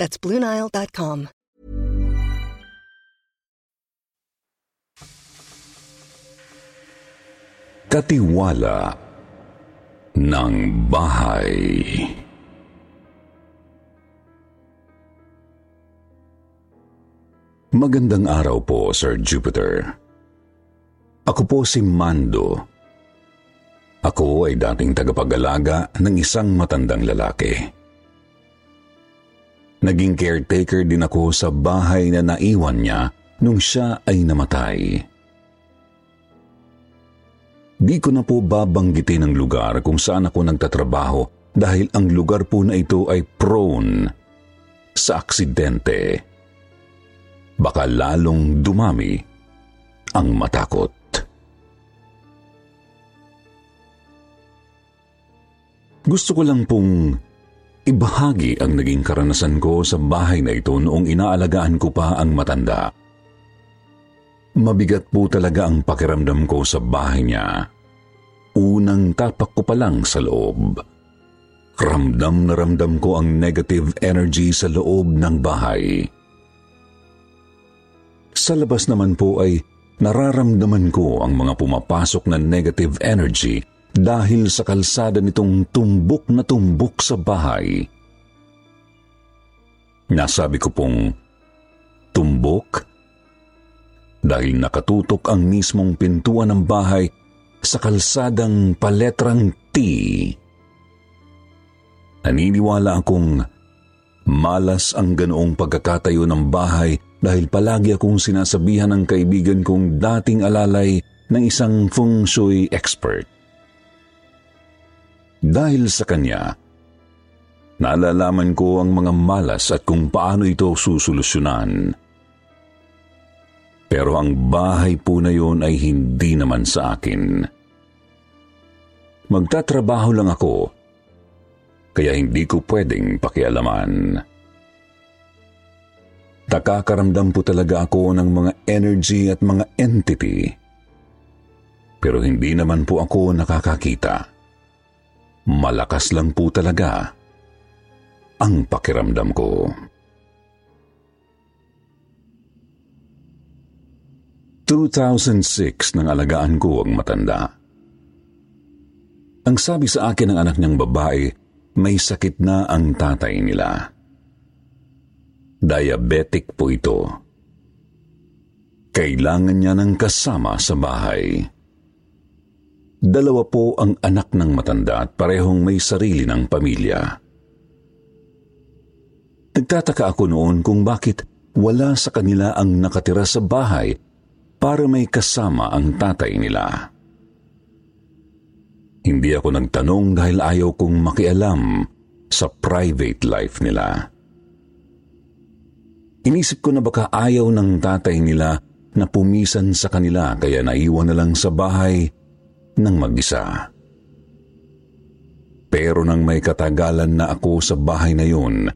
That's BlueNile.com. Katiwala ng bahay. Magandang araw po, Sir Jupiter. Ako po si Mando. Ako ay dating tagapag-alaga ng isang matandang lalaki. Naging caretaker din ako sa bahay na naiwan niya nung siya ay namatay. Di ko na po babanggitin ang lugar kung saan ako nagtatrabaho dahil ang lugar po na ito ay prone sa aksidente baka lalong dumami ang matakot. Gusto ko lang pong ibahagi ang naging karanasan ko sa bahay na ito noong inaalagaan ko pa ang matanda. Mabigat po talaga ang pakiramdam ko sa bahay niya. Unang tapak ko pa lang sa loob. Ramdam na ramdam ko ang negative energy sa loob ng bahay. Sa labas naman po ay nararamdaman ko ang mga pumapasok na negative energy dahil sa kalsada nitong tumbok na tumbok sa bahay. Nasabi ko pong tumbok dahil nakatutok ang mismong pintuan ng bahay sa kalsadang paletrang T. Naniniwala akong malas ang ganoong pagkakatayo ng bahay dahil palagi akong sinasabihan ng kaibigan kong dating alalay ng isang feng shui expert. Dahil sa kanya, naalalaman ko ang mga malas at kung paano ito susolusyonan. Pero ang bahay po na yun ay hindi naman sa akin. Magtatrabaho lang ako, kaya hindi ko pwedeng pakialaman. Nakakaramdam po talaga ako ng mga energy at mga entity. Pero hindi naman po ako nakakakita. Malakas lang po talaga ang pakiramdam ko. ...2006 nang alagaan ko ang matanda. Ang sabi sa akin ng anak niyang babae, may sakit na ang tatay nila. Diabetic po ito. Kailangan niya ng kasama sa bahay. Dalawa po ang anak ng matanda at parehong may sarili ng pamilya. Nagtataka ako noon kung bakit wala sa kanila ang nakatira sa bahay para may kasama ang tatay nila. Hindi ako nagtanong dahil ayaw kong makialam sa private life nila. Inisip ko na baka ayaw ng tatay nila na pumisan sa kanila kaya naiwan na lang sa bahay ng mag-isa. Pero nang may katagalan na ako sa bahay na yun,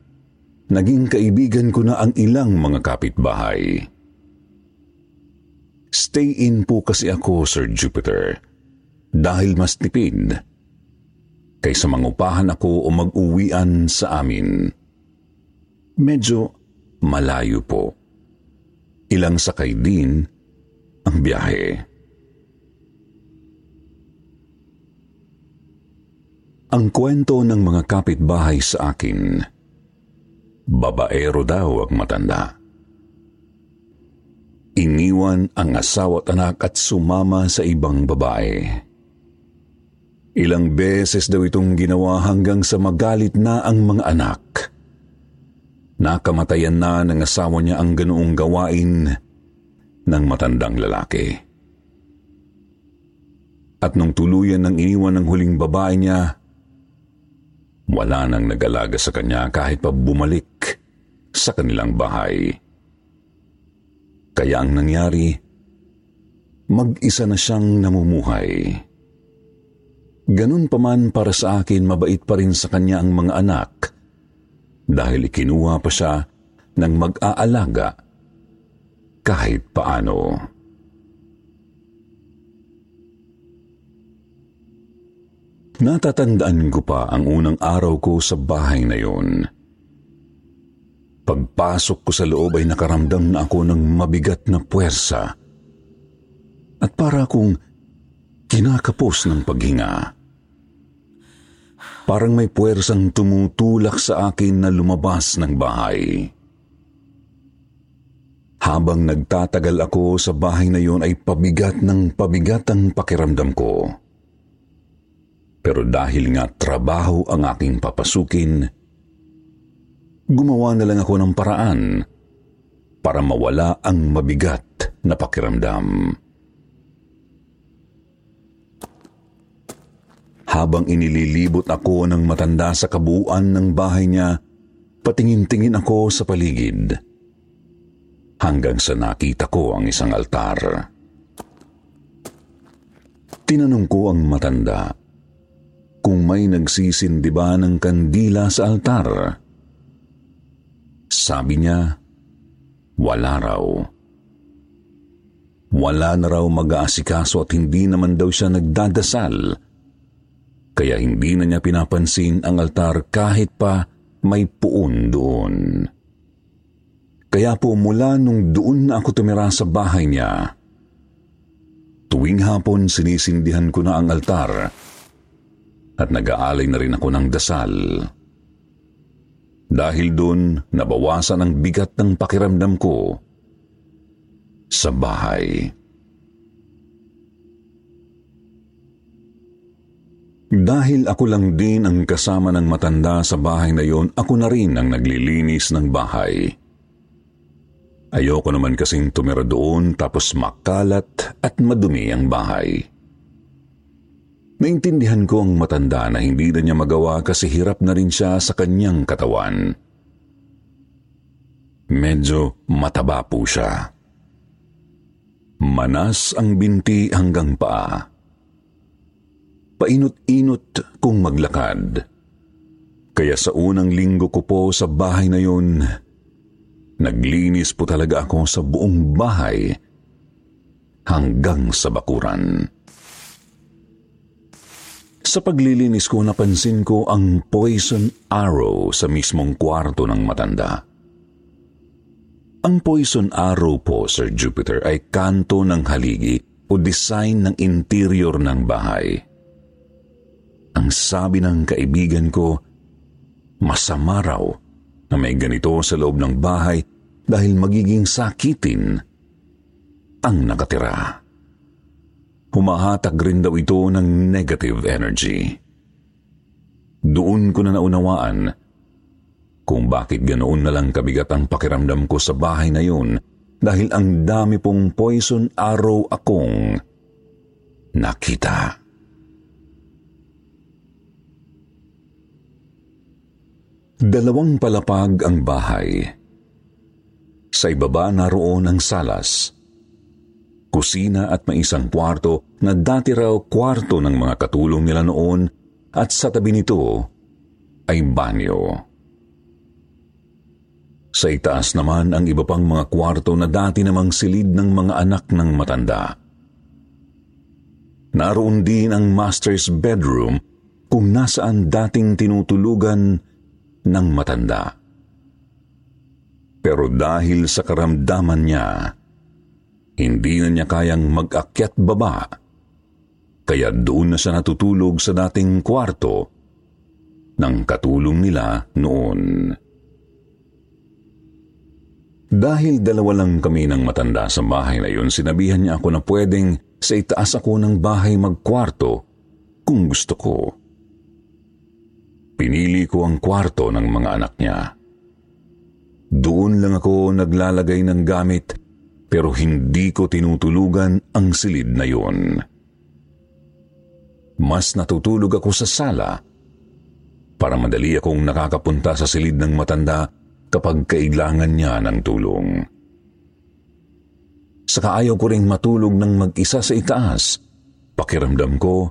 naging kaibigan ko na ang ilang mga kapitbahay. Stay in po kasi ako, Sir Jupiter, dahil mas tipid kaysa mangupahan ako o mag-uwian sa amin. Medyo malayo po. Ilang sakay din ang biyahe. Ang kwento ng mga kapitbahay sa akin, babaero daw ang matanda. Iniwan ang asawa at anak at sumama sa ibang babae. Ilang beses daw itong ginawa hanggang sa magalit na ang mga anak. Nakamatayan na ng asawa niya ang ganoong gawain ng matandang lalaki. At nung tuluyan ng iniwan ng huling babae niya, wala nang nag-alaga sa kanya kahit pa bumalik sa kanilang bahay. Kaya ang nangyari, mag-isa na siyang namumuhay. Ganun pa man para sa akin, mabait pa rin sa kanya ang mga anak dahil ikinuha pa siya ng mag-aalaga kahit paano. Natatandaan ko pa ang unang araw ko sa bahay na yon. Pagpasok ko sa loob ay nakaramdam na ako ng mabigat na puwersa at para akong kinakapos ng paghinga. Parang may puwersang tumutulak sa akin na lumabas ng bahay. Habang nagtatagal ako sa bahay na yon ay pabigat ng pabigat ang pakiramdam ko. Pero dahil nga trabaho ang aking papasukin, gumawa na lang ako ng paraan para mawala ang mabigat na pakiramdam. Habang inililibot ako ng matanda sa kabuuan ng bahay niya, patingin-tingin ako sa paligid. Hanggang sa nakita ko ang isang altar. Tinanong ko ang matanda kung may nagsisindi ba ng kandila sa altar. Sabi niya, wala raw. Wala na raw mag-aasikaso at hindi naman daw siya nagdadasal. Kaya hindi na niya pinapansin ang altar kahit pa may puon doon. Kaya po mula nung doon na ako tumira sa bahay niya, tuwing hapon sinisindihan ko na ang altar at nag-aalay na rin ako ng dasal. Dahil doon, nabawasan ang bigat ng pakiramdam ko sa bahay. Dahil ako lang din ang kasama ng matanda sa bahay na yon, ako na rin ang naglilinis ng bahay. Ayoko naman kasing tumira doon tapos makalat at madumi ang bahay. Naintindihan ko ang matanda na hindi na niya magawa kasi hirap na rin siya sa kanyang katawan. Medyo mataba po siya. Manas ang binti hanggang paa. Painot-inot kung maglakad. Kaya sa unang linggo ko po sa bahay na yun, naglinis po talaga ako sa buong bahay hanggang sa bakuran. Sa paglilinis ko, napansin ko ang poison arrow sa mismong kwarto ng matanda. Ang poison arrow po, Sir Jupiter, ay kanto ng haligi o design ng interior ng bahay. Ang sabi ng kaibigan ko, masama raw na may ganito sa loob ng bahay dahil magiging sakitin ang nakatira. Humahatag rin daw ito ng negative energy. Doon ko na naunawaan kung bakit ganoon na lang kabigat ang pakiramdam ko sa bahay na yun dahil ang dami pong poison arrow akong nakita. Dalawang palapag ang bahay. Sa ibaba naroon ang salas kusina at may isang kwarto na dati raw kwarto ng mga katulong nila noon at sa tabi nito ay banyo. Sa itaas naman ang iba pang mga kwarto na dati namang silid ng mga anak ng matanda. Naroon din ang master's bedroom kung nasaan dating tinutulugan ng matanda. Pero dahil sa karamdaman niya, hindi na niya kayang mag-akyat baba, kaya doon na siya natutulog sa dating kwarto ng katulong nila noon. Dahil dalawa lang kami ng matanda sa bahay na yun, sinabihan niya ako na pwedeng sa itaas ako ng bahay magkwarto kung gusto ko. Pinili ko ang kwarto ng mga anak niya. Doon lang ako naglalagay ng gamit pero hindi ko tinutulugan ang silid na yun. Mas natutulog ako sa sala para madali akong nakakapunta sa silid ng matanda kapag kailangan niya ng tulong. Saka ayaw ko ring matulog ng mag-isa sa itaas. Pakiramdam ko,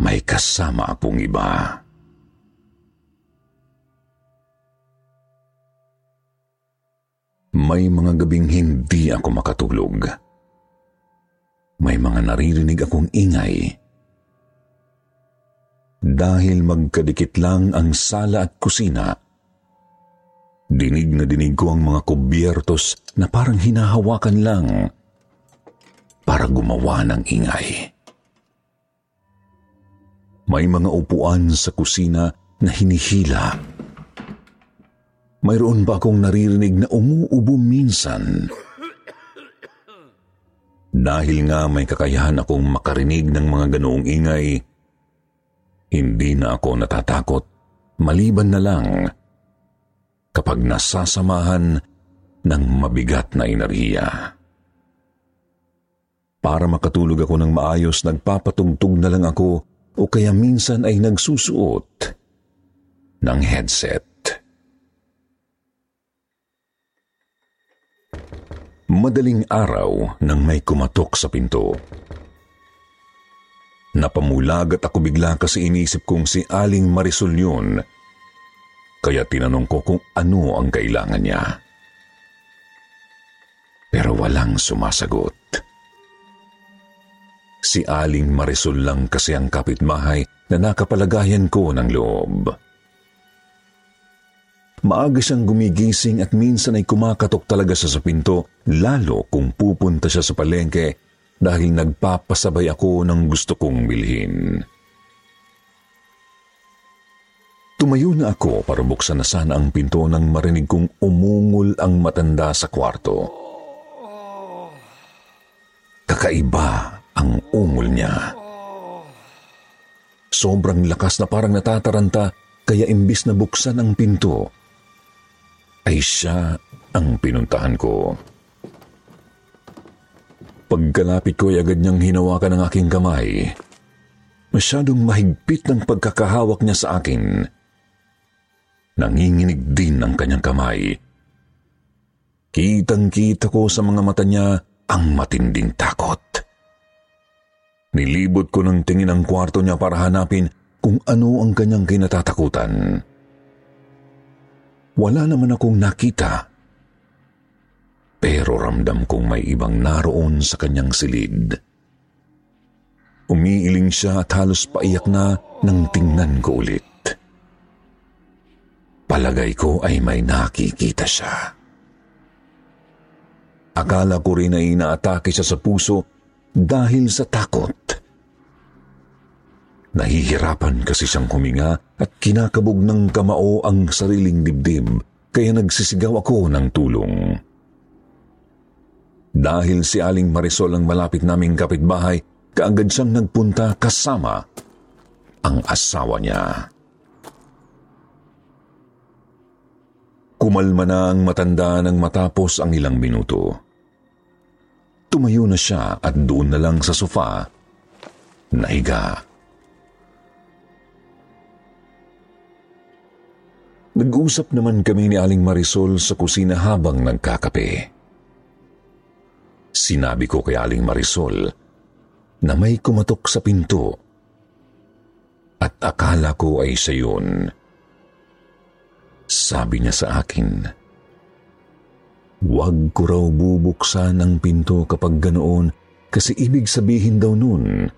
may kasama akong iba. May mga gabing hindi ako makatulog. May mga naririnig akong ingay. Dahil magkadikit lang ang sala at kusina, Dinig na dinig ko ang mga kubyertos na parang hinahawakan lang para gumawa ng ingay. May mga upuan sa kusina na hinihila. Mayroon pa akong naririnig na umuubo minsan. Dahil nga may kakayahan akong makarinig ng mga ganoong ingay, hindi na ako natatakot maliban na lang kapag nasasamahan ng mabigat na enerhiya. Para makatulog ako ng maayos, nagpapatugtog na lang ako o kaya minsan ay nagsusuot ng headset. Madaling araw nang may kumatok sa pinto. Napamulagat ako bigla kasi inisip kong si Aling Marisol yun kaya tinanong ko kung ano ang kailangan niya. Pero walang sumasagot. Si Aling Marisol lang kasi ang kapitbahay na nakapalagayan ko ng loob. Maaga siyang gumigising at minsan ay kumakatok talaga siya sa pinto lalo kung pupunta siya sa palengke dahil nagpapasabay ako ng gusto kong bilhin. Tumayo na ako para buksan na sana ang pinto nang marinig kong umungol ang matanda sa kwarto. Kakaiba ang ungol niya. Sobrang lakas na parang natataranta kaya imbis na buksan ang pinto, ay siya ang pinuntahan ko. Pagkalapit ko ay agad niyang hinawakan ang aking kamay. Masyadong mahigpit ng pagkakahawak niya sa akin Nanginginig din ang kanyang kamay. Kitang-kita ko sa mga mata niya ang matinding takot. Nilibot ko ng tingin ang kwarto niya para hanapin kung ano ang kanyang kinatatakutan. Wala naman akong nakita. Pero ramdam kong may ibang naroon sa kanyang silid. Umiiling siya at halos paiyak na nang tingnan ko ulit. Palagay ko ay may nakikita siya. Akala ko rin ay inaatake siya sa puso dahil sa takot. Nahihirapan kasi siyang huminga at kinakabog ng kamao ang sariling dibdib kaya nagsisigaw ako ng tulong. Dahil si Aling Marisol ang malapit naming kapitbahay, kaagad siyang nagpunta kasama ang asawa niya. Kumalma na ang matanda nang matapos ang ilang minuto. Tumayo na siya at doon na lang sa sofa, nahiga. Nag-usap naman kami ni Aling Marisol sa kusina habang nagkakape. Sinabi ko kay Aling Marisol na may kumatok sa pinto at akala ko ay siya yun. Sabi niya sa akin, Huwag ko raw bubuksan ang pinto kapag ganoon kasi ibig sabihin daw nun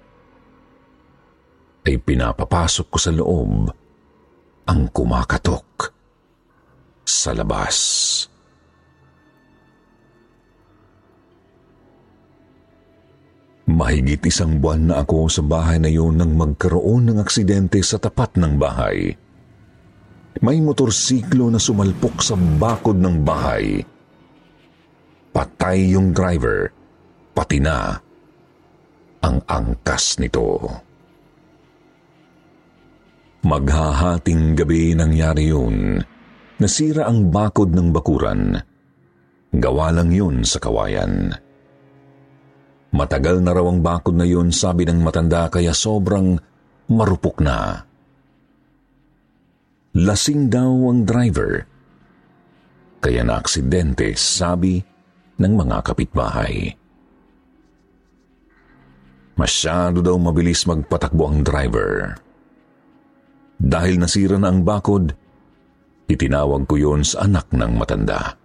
ay pinapapasok ko sa loob ang kumakatok sa labas. Mahigit isang buwan na ako sa bahay na yun nang magkaroon ng aksidente sa tapat ng bahay. May motorsiklo na sumalpok sa bakod ng bahay. Patay yung driver, pati na ang angkas nito. Maghahating gabi nangyari yun. Nasira ang bakod ng bakuran. Gawa lang yun sa kawayan. Matagal na raw ang bakod na yun, sabi ng matanda, kaya sobrang marupok na. Lasing daw ang driver. kaya na aksidente, sabi ng mga kapitbahay. Masyado daw mabilis magpatakbo ang driver. Dahil nasira na ang bakod, itinawag ko yon sa anak ng matanda.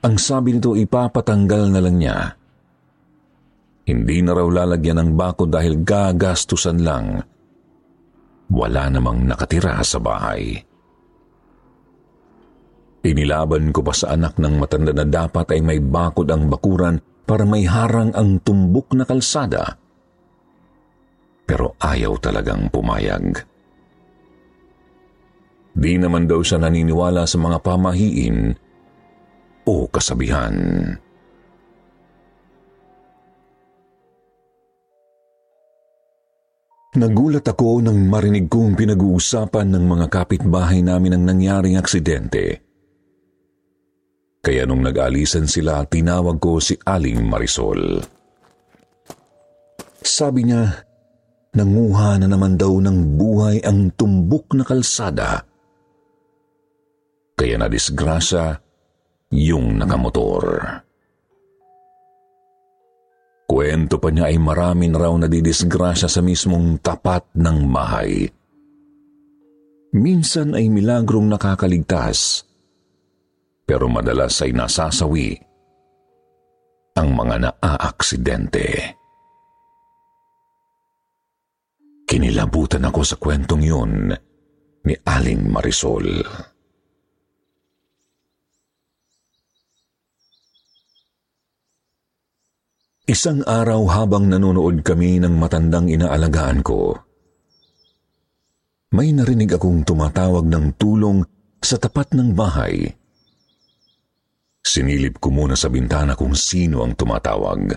Ang sabi nito ipapatanggal na lang niya. Hindi na raw lalagyan ng bakod dahil gagastusan lang. Wala namang nakatira sa bahay. Inilaban ko pa sa anak ng matanda na dapat ay may bakod ang bakuran para may harang ang tumbok na kalsada. Pero ayaw talagang pumayag. Di naman daw siya naniniwala sa mga pamahiin o kasabihan. Nagulat ako nang marinig kong pinag-uusapan ng mga kapitbahay namin ang nangyaring aksidente. Kaya nung nag-alisan sila, tinawag ko si Aling Marisol. Sabi niya, nanguha na naman daw ng buhay ang tumbok na kalsada. Kaya na disgrasya yung nakamotor. Kwento pa niya ay marami na raw nadidisgrasya sa mismong tapat ng bahay. Minsan ay milagrong nakakaligtas pero madalas ay nasasawi ang mga naaaksidente. Kinilabutan ako sa kwentong yun ni Aling Marisol. Isang araw habang nanonood kami ng matandang inaalagaan ko, may narinig akong tumatawag ng tulong sa tapat ng bahay Sinilip ko muna sa bintana kung sino ang tumatawag.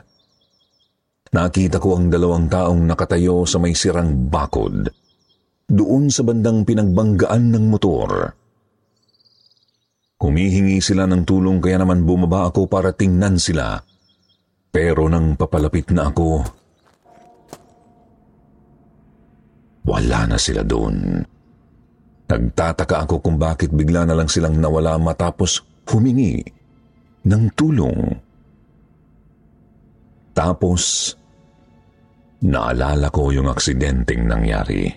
Nakita ko ang dalawang taong nakatayo sa may sirang bakod, doon sa bandang pinagbanggaan ng motor. Humihingi sila ng tulong kaya naman bumaba ako para tingnan sila. Pero nang papalapit na ako, wala na sila doon. Nagtataka ako kung bakit bigla na lang silang nawala matapos humingi ng tulong. Tapos, naalala ko yung aksidenteng nangyari.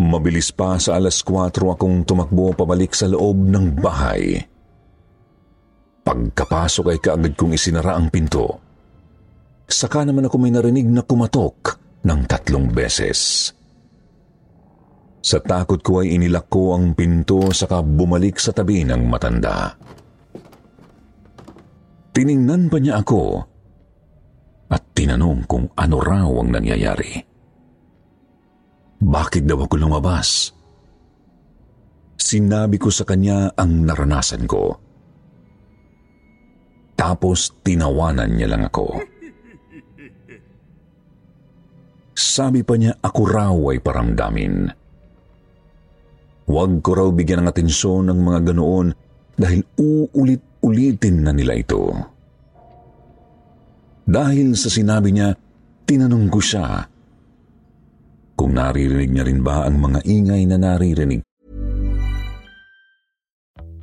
Mabilis pa sa alas 4 akong tumakbo pabalik sa loob ng bahay. Pagkapasok ay kaagad kong isinara ang pinto. Saka naman ako may narinig na kumatok ng tatlong beses. Sa takot ko ay inilak ko ang pinto saka bumalik sa tabi ng matanda. Tiningnan pa niya ako at tinanong kung ano raw ang nangyayari. Bakit daw ako lumabas? Sinabi ko sa kanya ang naranasan ko. Tapos tinawanan niya lang ako. Sabi pa niya ako raw ay paramdamin. Huwag ko raw bigyan ng atensyon ng mga ganoon dahil uulit-ulitin na nila ito. Dahil sa sinabi niya, tinanong ko siya kung naririnig niya rin ba ang mga ingay na naririnig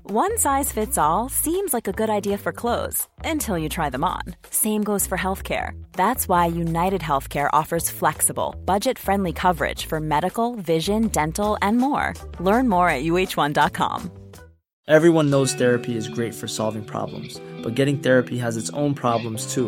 One size fits all seems like a good idea for clothes until you try them on. Same goes for healthcare. That's why United Healthcare offers flexible, budget friendly coverage for medical, vision, dental, and more. Learn more at uh1.com. Everyone knows therapy is great for solving problems, but getting therapy has its own problems too,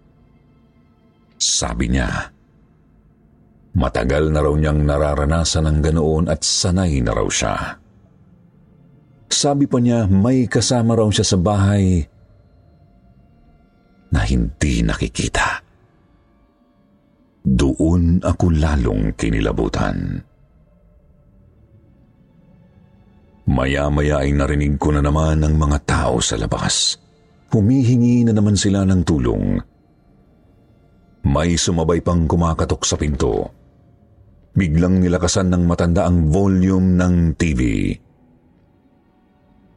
Sabi niya, matagal na raw niyang nararanasan ng ganoon at sanay na raw siya. Sabi pa niya may kasama raw siya sa bahay na hindi nakikita. Doon ako lalong kinilabutan. Maya-maya ay narinig ko na naman ang mga tao sa labas. Humihingi na naman sila ng tulong. May sumabay pang kumakatok sa pinto. Biglang nilakasan ng matanda ang volume ng TV.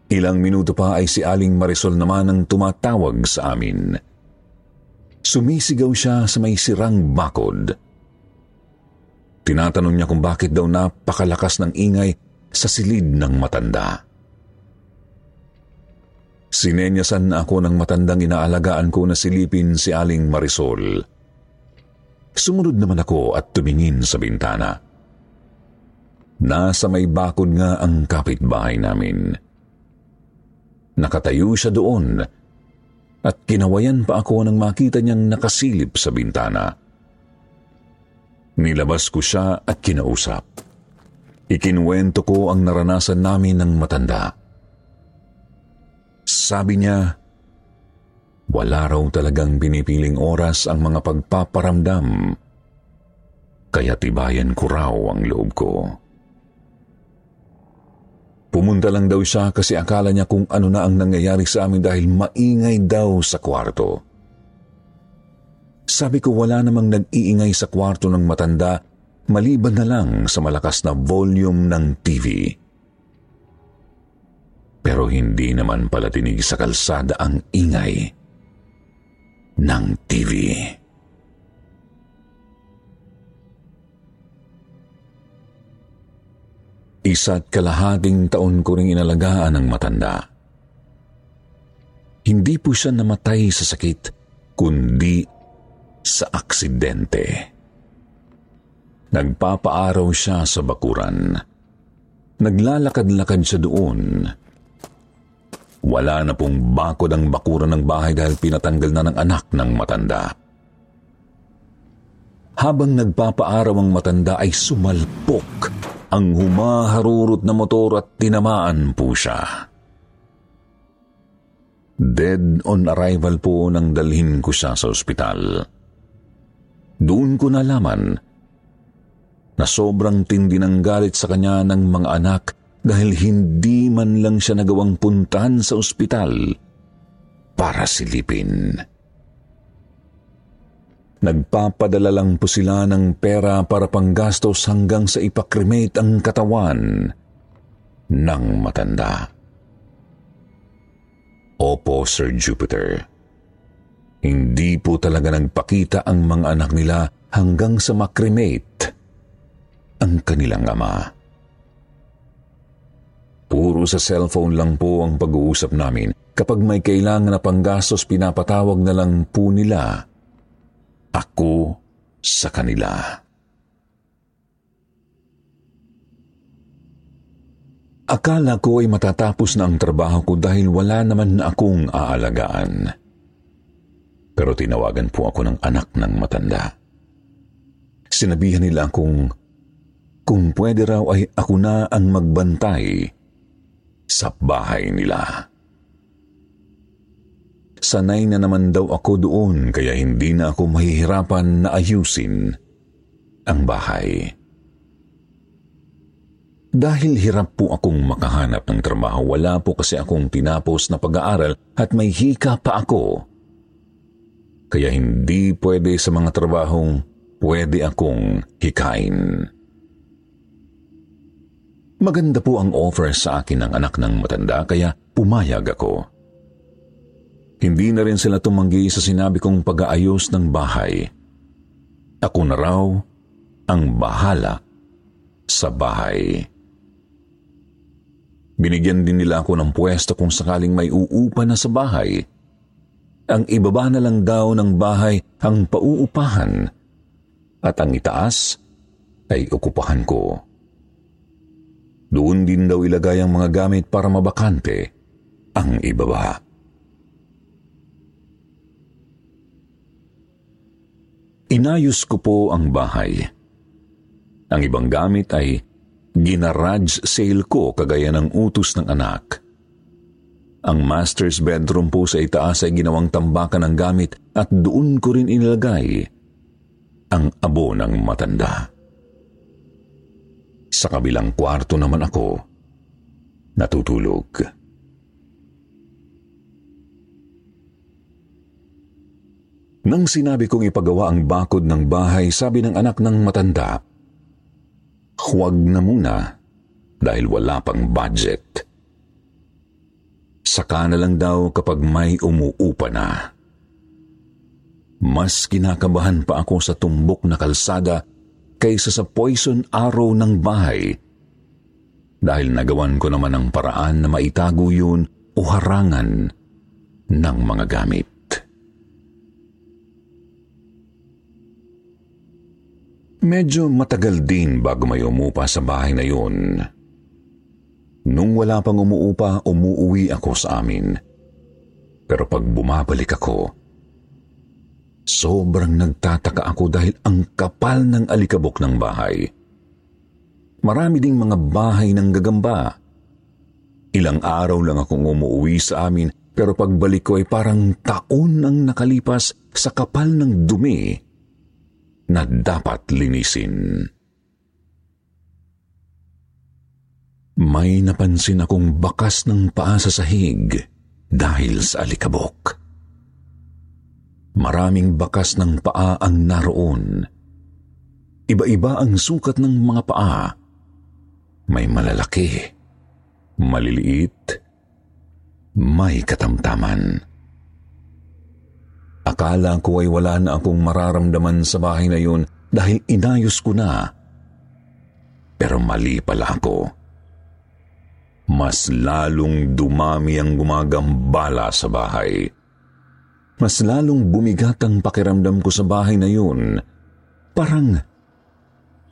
Ilang minuto pa ay si Aling Marisol naman ang tumatawag sa amin. Sumisigaw siya sa may sirang bakod. Tinatanong niya kung bakit daw napakalakas ng ingay sa silid ng matanda. Sinenyasan na ako ng matandang inaalagaan ko na silipin si Aling Marisol. Sumunod naman ako at tumingin sa bintana. Nasa may bakod nga ang kapitbahay namin. Nakatayo siya doon at kinawayan pa ako nang makita niyang nakasilip sa bintana. Nilabas ko siya at kinausap. Ikinuwento ko ang naranasan namin ng matanda. Sabi niya, wala raw talagang pinipiling oras ang mga pagpaparamdam, kaya tibayan ko raw ang loob ko. Pumunta lang daw siya kasi akala niya kung ano na ang nangyayari sa amin dahil maingay daw sa kwarto. Sabi ko wala namang nag-iingay sa kwarto ng matanda maliban na lang sa malakas na volume ng TV. Pero hindi naman pala tinig sa kalsada ang ingay ng TV. Isa't kalahating taon ko ring inalagaan ng matanda. Hindi po siya namatay sa sakit, kundi sa aksidente. Nagpapaaraw siya sa bakuran. Naglalakad-lakad siya doon wala na pong bakod ang bakuran ng bahay dahil pinatanggal na ng anak ng matanda. Habang nagpapaaraw ang matanda ay sumalpok ang humaharurot na motor at tinamaan po siya. Dead on arrival po nang dalhin ko siya sa ospital. Doon ko nalaman na sobrang tindi ng galit sa kanya ng mga anak dahil hindi man lang siya nagawang puntahan sa ospital para silipin. Nagpapadala lang po sila ng pera para panggastos hanggang sa ipakremate ang katawan ng matanda. Opo, Sir Jupiter. Hindi po talaga nagpakita ang mga anak nila hanggang sa makremate ang kanilang ama. Puro sa cellphone lang po ang pag-uusap namin. Kapag may kailangan na panggastos, pinapatawag na lang po nila ako sa kanila. Akala ko ay matatapos na ang trabaho ko dahil wala naman na akong aalagaan. Pero tinawagan po ako ng anak ng matanda. Sinabihan nila akong kung pwede raw ay ako na ang magbantay sa bahay nila. Sanay na naman daw ako doon kaya hindi na ako mahihirapan na ayusin ang bahay. Dahil hirap po akong makahanap ng trabaho, wala po kasi akong tinapos na pag-aaral at may hika pa ako. Kaya hindi pwede sa mga trabahong pwede akong hikain. Maganda po ang offer sa akin ng anak ng matanda kaya pumayag ako. Hindi na rin sila tumanggi sa sinabi kong pag-aayos ng bahay. Ako na raw ang bahala sa bahay. Binigyan din nila ako ng pwesto kung sakaling may uupa na sa bahay. Ang ibaba na lang daw ng bahay ang pauupahan at ang itaas ay okupahan ko. Doon din daw ilagay ang mga gamit para mabakante ang ibaba. Inayos ko po ang bahay. Ang ibang gamit ay ginarage sale ko kagaya ng utos ng anak. Ang master's bedroom po sa itaas ay ginawang tambakan ng gamit at doon ko rin inilagay ang abo ng matanda. Sa kabilang kwarto naman ako, natutulog. Nang sinabi kong ipagawa ang bakod ng bahay, sabi ng anak ng matanda, Huwag na muna dahil wala pang budget. Saka na lang daw kapag may umuupa na. Mas kinakabahan pa ako sa tumbok na kalsada kaysa sa poison arrow ng bahay dahil nagawan ko naman ang paraan na maitago yun o harangan ng mga gamit. Medyo matagal din bago may umupa sa bahay na yun. Nung wala pang umuupa, umuuwi ako sa amin. Pero pag bumabalik ako, sobrang nagtataka ako dahil ang kapal ng alikabok ng bahay. Marami ding mga bahay ng gagamba. Ilang araw lang akong umuwi sa amin pero pagbalik ko ay parang taon ang nakalipas sa kapal ng dumi na dapat linisin. May napansin akong bakas ng paa sa sahig dahil sa alikabok. Maraming bakas ng paa ang naroon. Iba-iba ang sukat ng mga paa. May malalaki, maliliit, may katamtaman. Akala ko ay wala na akong mararamdaman sa bahay na yun dahil inayos ko na. Pero mali pala ako. Mas lalong dumami ang gumagambala sa bahay. Mas lalong bumigat ang pakiramdam ko sa bahay na yun. Parang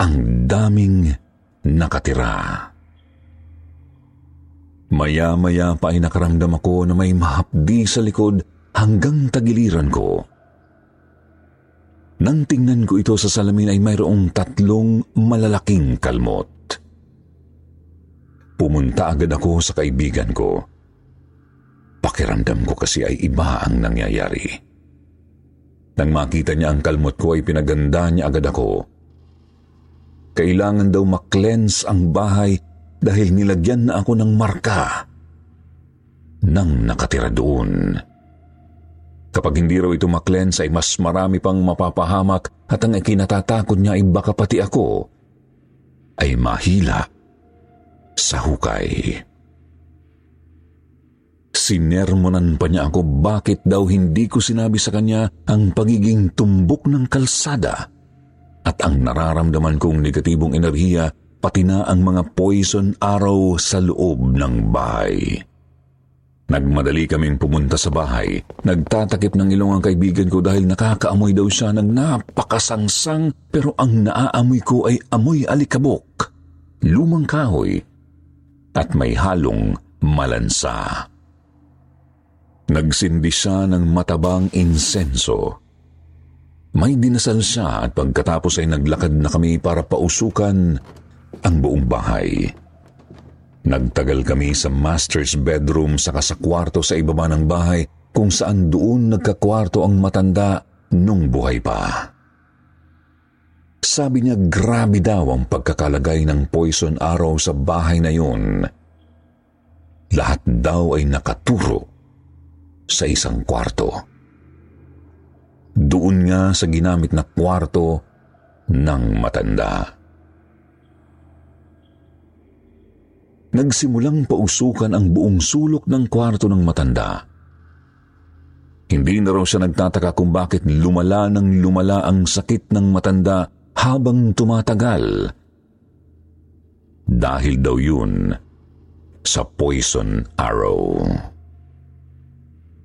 ang daming nakatira. Maya-maya pa ay nakaramdam ako na may mahapdi sa likod hanggang tagiliran ko. Nang tingnan ko ito sa salamin ay mayroong tatlong malalaking kalmot. Pumunta agad ako sa kaibigan ko. Pakiramdam ko kasi ay iba ang nangyayari. Nang makita niya ang kalmot ko ay pinaganda niya agad ako. Kailangan daw maklens ang bahay dahil nilagyan na ako ng marka nang nakatira doon. Kapag hindi raw ito maklens ay mas marami pang mapapahamak at ang ikinatatakot niya ay baka pati ako ay mahila sa hukay. Sinermonan pa niya ako bakit daw hindi ko sinabi sa kanya ang pagiging tumbok ng kalsada at ang nararamdaman kong negatibong enerhiya pati na ang mga poison arrow sa loob ng bahay. Nagmadali kaming pumunta sa bahay. Nagtatakip ng ilong ang kaibigan ko dahil nakakaamoy daw siya ng napakasangsang pero ang naaamoy ko ay amoy alikabok, lumang kahoy at may halong malansa. Nagsindi siya ng matabang insenso. May dinasal siya at pagkatapos ay naglakad na kami para pausukan ang buong bahay. Nagtagal kami sa master's bedroom saka sa kwarto sa ibaba ng bahay kung saan doon nagkakwarto ang matanda nung buhay pa. Sabi niya grabe daw ang pagkakalagay ng poison arrow sa bahay na yun. Lahat daw ay nakaturo sa isang kwarto. Doon nga sa ginamit na kwarto ng matanda. nagsimulang pausukan ang buong sulok ng kwarto ng matanda. Hindi na raw siya nagtataka kung bakit lumala ng lumala ang sakit ng matanda habang tumatagal. Dahil daw yun sa poison arrow.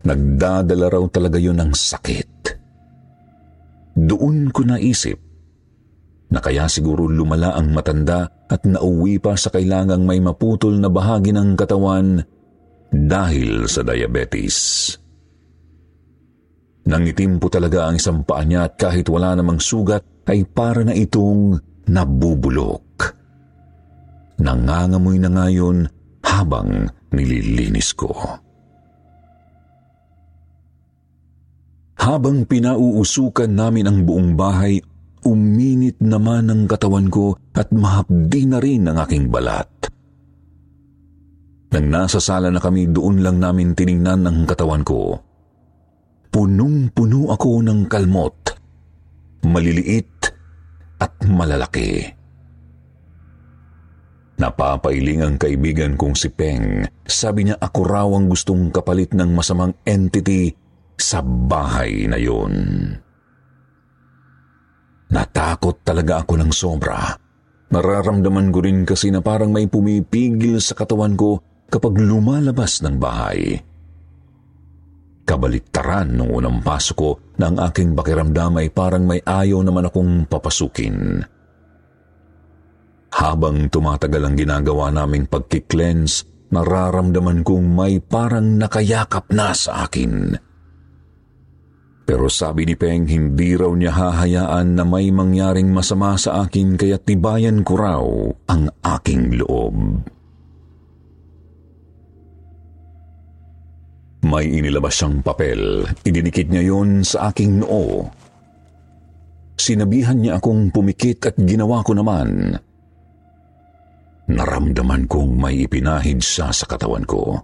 Nagdadala raw talaga yun ng sakit. Doon ko naisip na kaya siguro lumala ang matanda at nauwi pa sa kailangang may maputol na bahagi ng katawan dahil sa diabetes. Nangitim po talaga ang isang paa niya at kahit wala namang sugat ay para na itong nabubulok. Nangangamoy na ngayon habang nililinis ko. Habang pinauusukan namin ang buong bahay, uminit naman ang katawan ko at mahapdi na rin ang aking balat. Nang nasa sala na kami, doon lang namin tiningnan ang katawan ko. Punong-puno ako ng kalmot. Maliliit at malalaki. Napapailing ang kaibigan kong si Peng. Sabi niya ako raw ang gustong kapalit ng masamang entity sa bahay na yun. Natakot talaga ako ng sobra. Nararamdaman ko rin kasi na parang may pumipigil sa katawan ko kapag lumalabas ng bahay. Kabaliktaran nung unang pasok ko na ang aking pakiramdam ay parang may ayaw naman akong papasukin. Habang tumatagal ang ginagawa naming pagkiklens, nararamdaman kong may parang nakayakap na sa akin. Pero sabi ni Peng, hindi raw niya hahayaan na may mangyaring masama sa akin kaya tibayan ko raw ang aking loob. May inilabas siyang papel. Idinikit niya yon sa aking noo. Sinabihan niya akong pumikit at ginawa ko naman. Naramdaman kong may ipinahid siya sa katawan ko.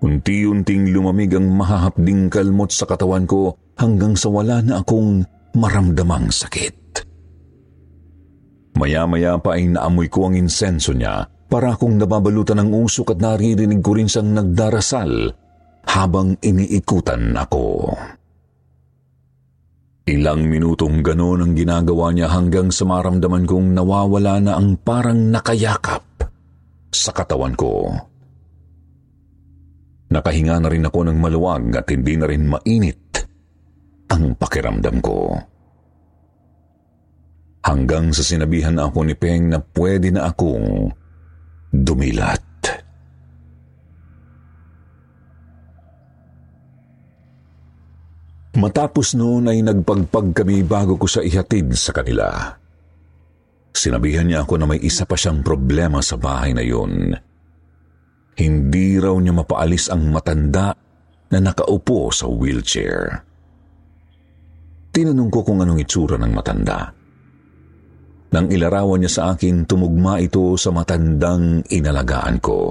Unti-unting lumamig ang mahahapding kalmot sa katawan ko hanggang sa wala na akong maramdamang sakit. Maya-maya pa ay naamoy ko ang insenso niya para akong nababalutan ng usok at naririnig ko rin siyang nagdarasal habang iniikutan ako. Ilang minutong ganon ang ginagawa niya hanggang sa maramdaman kong nawawala na ang parang nakayakap sa katawan ko. Nakahinga na rin ako ng maluwag at hindi na rin mainit ang pakiramdam ko. Hanggang sa sinabihan ako ni Peng na pwede na akong dumilat. Matapos noon ay nagpagpag kami bago ko sa ihatid sa kanila. Sinabihan niya ako na may isa pa siyang problema sa bahay na yun. Hindi raw niya mapaalis ang matanda na nakaupo sa wheelchair. Tinanong ko kung anong itsura ng matanda. Nang ilarawan niya sa akin, tumugma ito sa matandang inalagaan ko.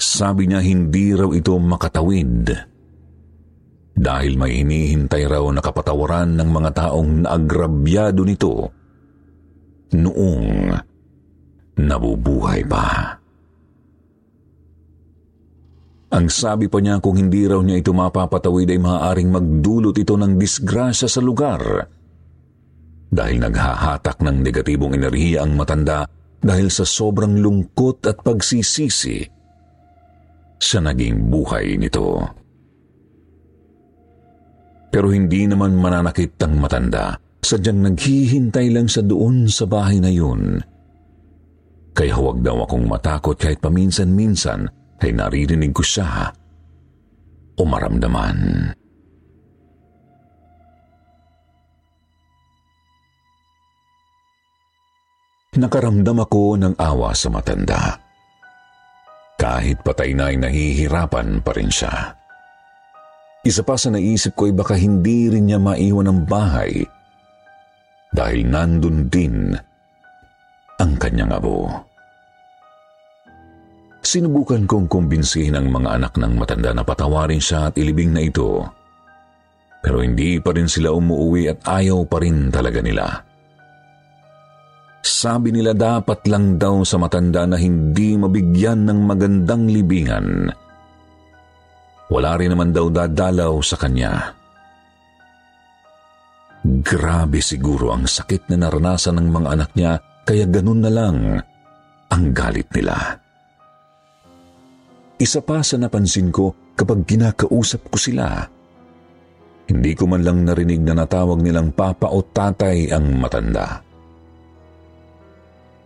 Sabi niya hindi raw ito makatawid dahil may hinihintay raw na kapatawaran ng mga taong naagrabyado nito noong nabubuhay pa. Ang sabi pa niya kung hindi raw niya ito mapapatawid ay maaaring magdulot ito ng disgrasya sa lugar dahil naghahatak ng negatibong enerhiya ang matanda dahil sa sobrang lungkot at pagsisisi sa naging buhay nito. Pero hindi naman mananakit ang matanda, sadyang naghihintay lang sa doon sa bahay na yun. Kaya huwag daw akong matakot kahit paminsan-minsan ay naririnig ko siya o maramdaman. Nakaramdam ako ng awa sa matanda. Kahit patay na ay nahihirapan pa rin siya. Isa pa sa naisip ko ay baka hindi rin niya maiwan ang bahay dahil nandun din ang kanyang abo. Sinubukan kong kumbinsihin ang mga anak ng matanda na patawarin siya at ilibing na ito. Pero hindi pa rin sila umuwi at ayaw pa rin talaga nila. Sabi nila dapat lang daw sa matanda na hindi mabigyan ng magandang libingan. Wala rin naman daw dadalaw sa kanya. Grabe siguro ang sakit na naranasan ng mga anak niya kaya ganun na lang ang galit nila. Isa pa sa napansin ko kapag kinakausap ko sila, hindi ko man lang narinig na natawag nilang papa o tatay ang matanda.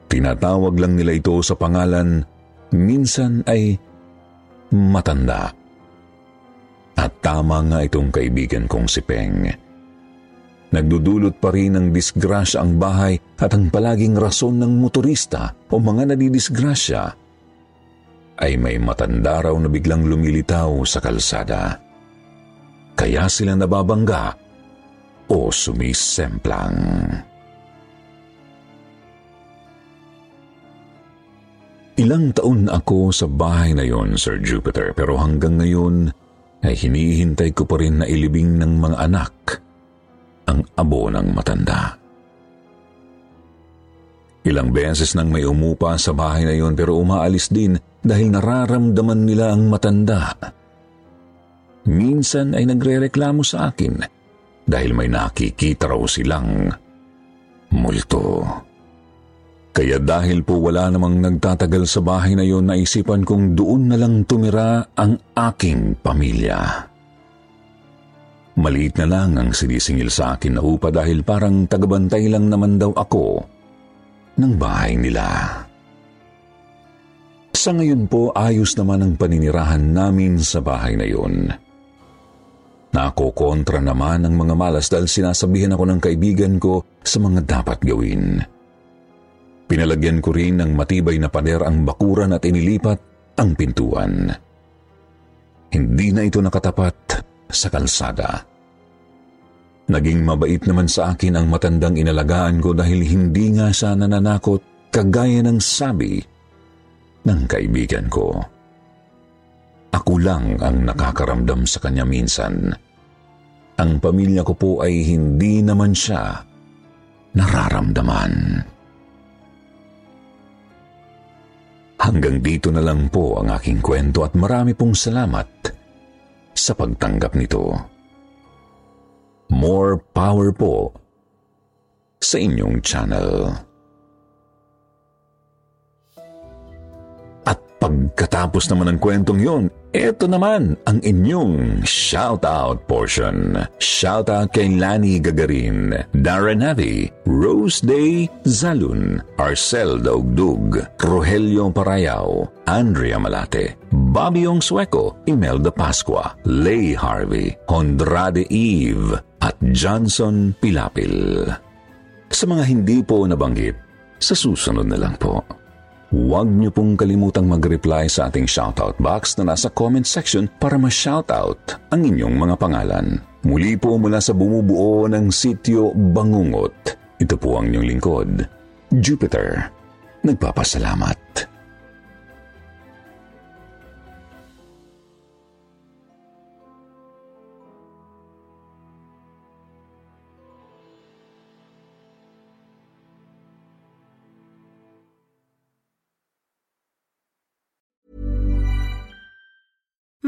Tinatawag lang nila ito sa pangalan, minsan ay matanda. At tama nga itong kaibigan kong si Peng. Nagdudulot pa rin ng disgrasya ang bahay at ang palaging rason ng motorista o mga nadidisgrasya ay may matanda raw na biglang lumilitaw sa kalsada. Kaya sila nababangga o sumisemplang. Ilang taon ako sa bahay na yon, Sir Jupiter, pero hanggang ngayon ay hinihintay ko pa rin na ilibing ng mga anak ang abo ng matanda. Ilang beses nang may umupa sa bahay na yon pero umaalis din dahil nararamdaman nila ang matanda. Minsan ay nagre-reklamo sa akin dahil may nakikita raw silang multo. Kaya dahil po wala namang nagtatagal sa bahay na yon, naisipan kong doon na lang tumira ang aking pamilya. Maliit na lang ang sinisingil sa akin na upa dahil parang tagabantay lang naman daw ako ng bahay nila. Sa ngayon po, ayos naman ang paninirahan namin sa bahay na yon. Nakokontra naman ang mga malas dahil sinasabihan ako ng kaibigan ko sa mga dapat gawin. Pinalagyan ko rin ng matibay na pader ang bakuran at inilipat ang pintuan. Hindi na ito nakatapat sa kalsada. Naging mabait naman sa akin ang matandang inalagaan ko dahil hindi nga siya nananakot kagaya ng sabi ng kaibigan ko. Ako lang ang nakakaramdam sa kanya minsan. Ang pamilya ko po ay hindi naman siya nararamdaman. Hanggang dito na lang po ang aking kwento at marami pong salamat sa pagtanggap nito. More power po sa inyong channel. At pagkatapos naman ng kwentong yon, ito naman ang inyong shoutout portion. Shoutout kay Lani Gagarin, Darren Navi, Rose Day Zalun, Arcel Daugdug, Rogelio Parayao, Andrea Malate, Bobby Ong Sueco, Imelda Pasqua, Lay Harvey, Hondrade Eve, at Johnson Pilapil. Sa mga hindi po nabanggit, sa susunod na lang po. Huwag niyo pong kalimutang mag-reply sa ating shoutout box na nasa comment section para ma-shoutout ang inyong mga pangalan. Muli po mula sa bumubuo ng sitio Bangungot. Ito po ang inyong lingkod, Jupiter. Nagpapasalamat.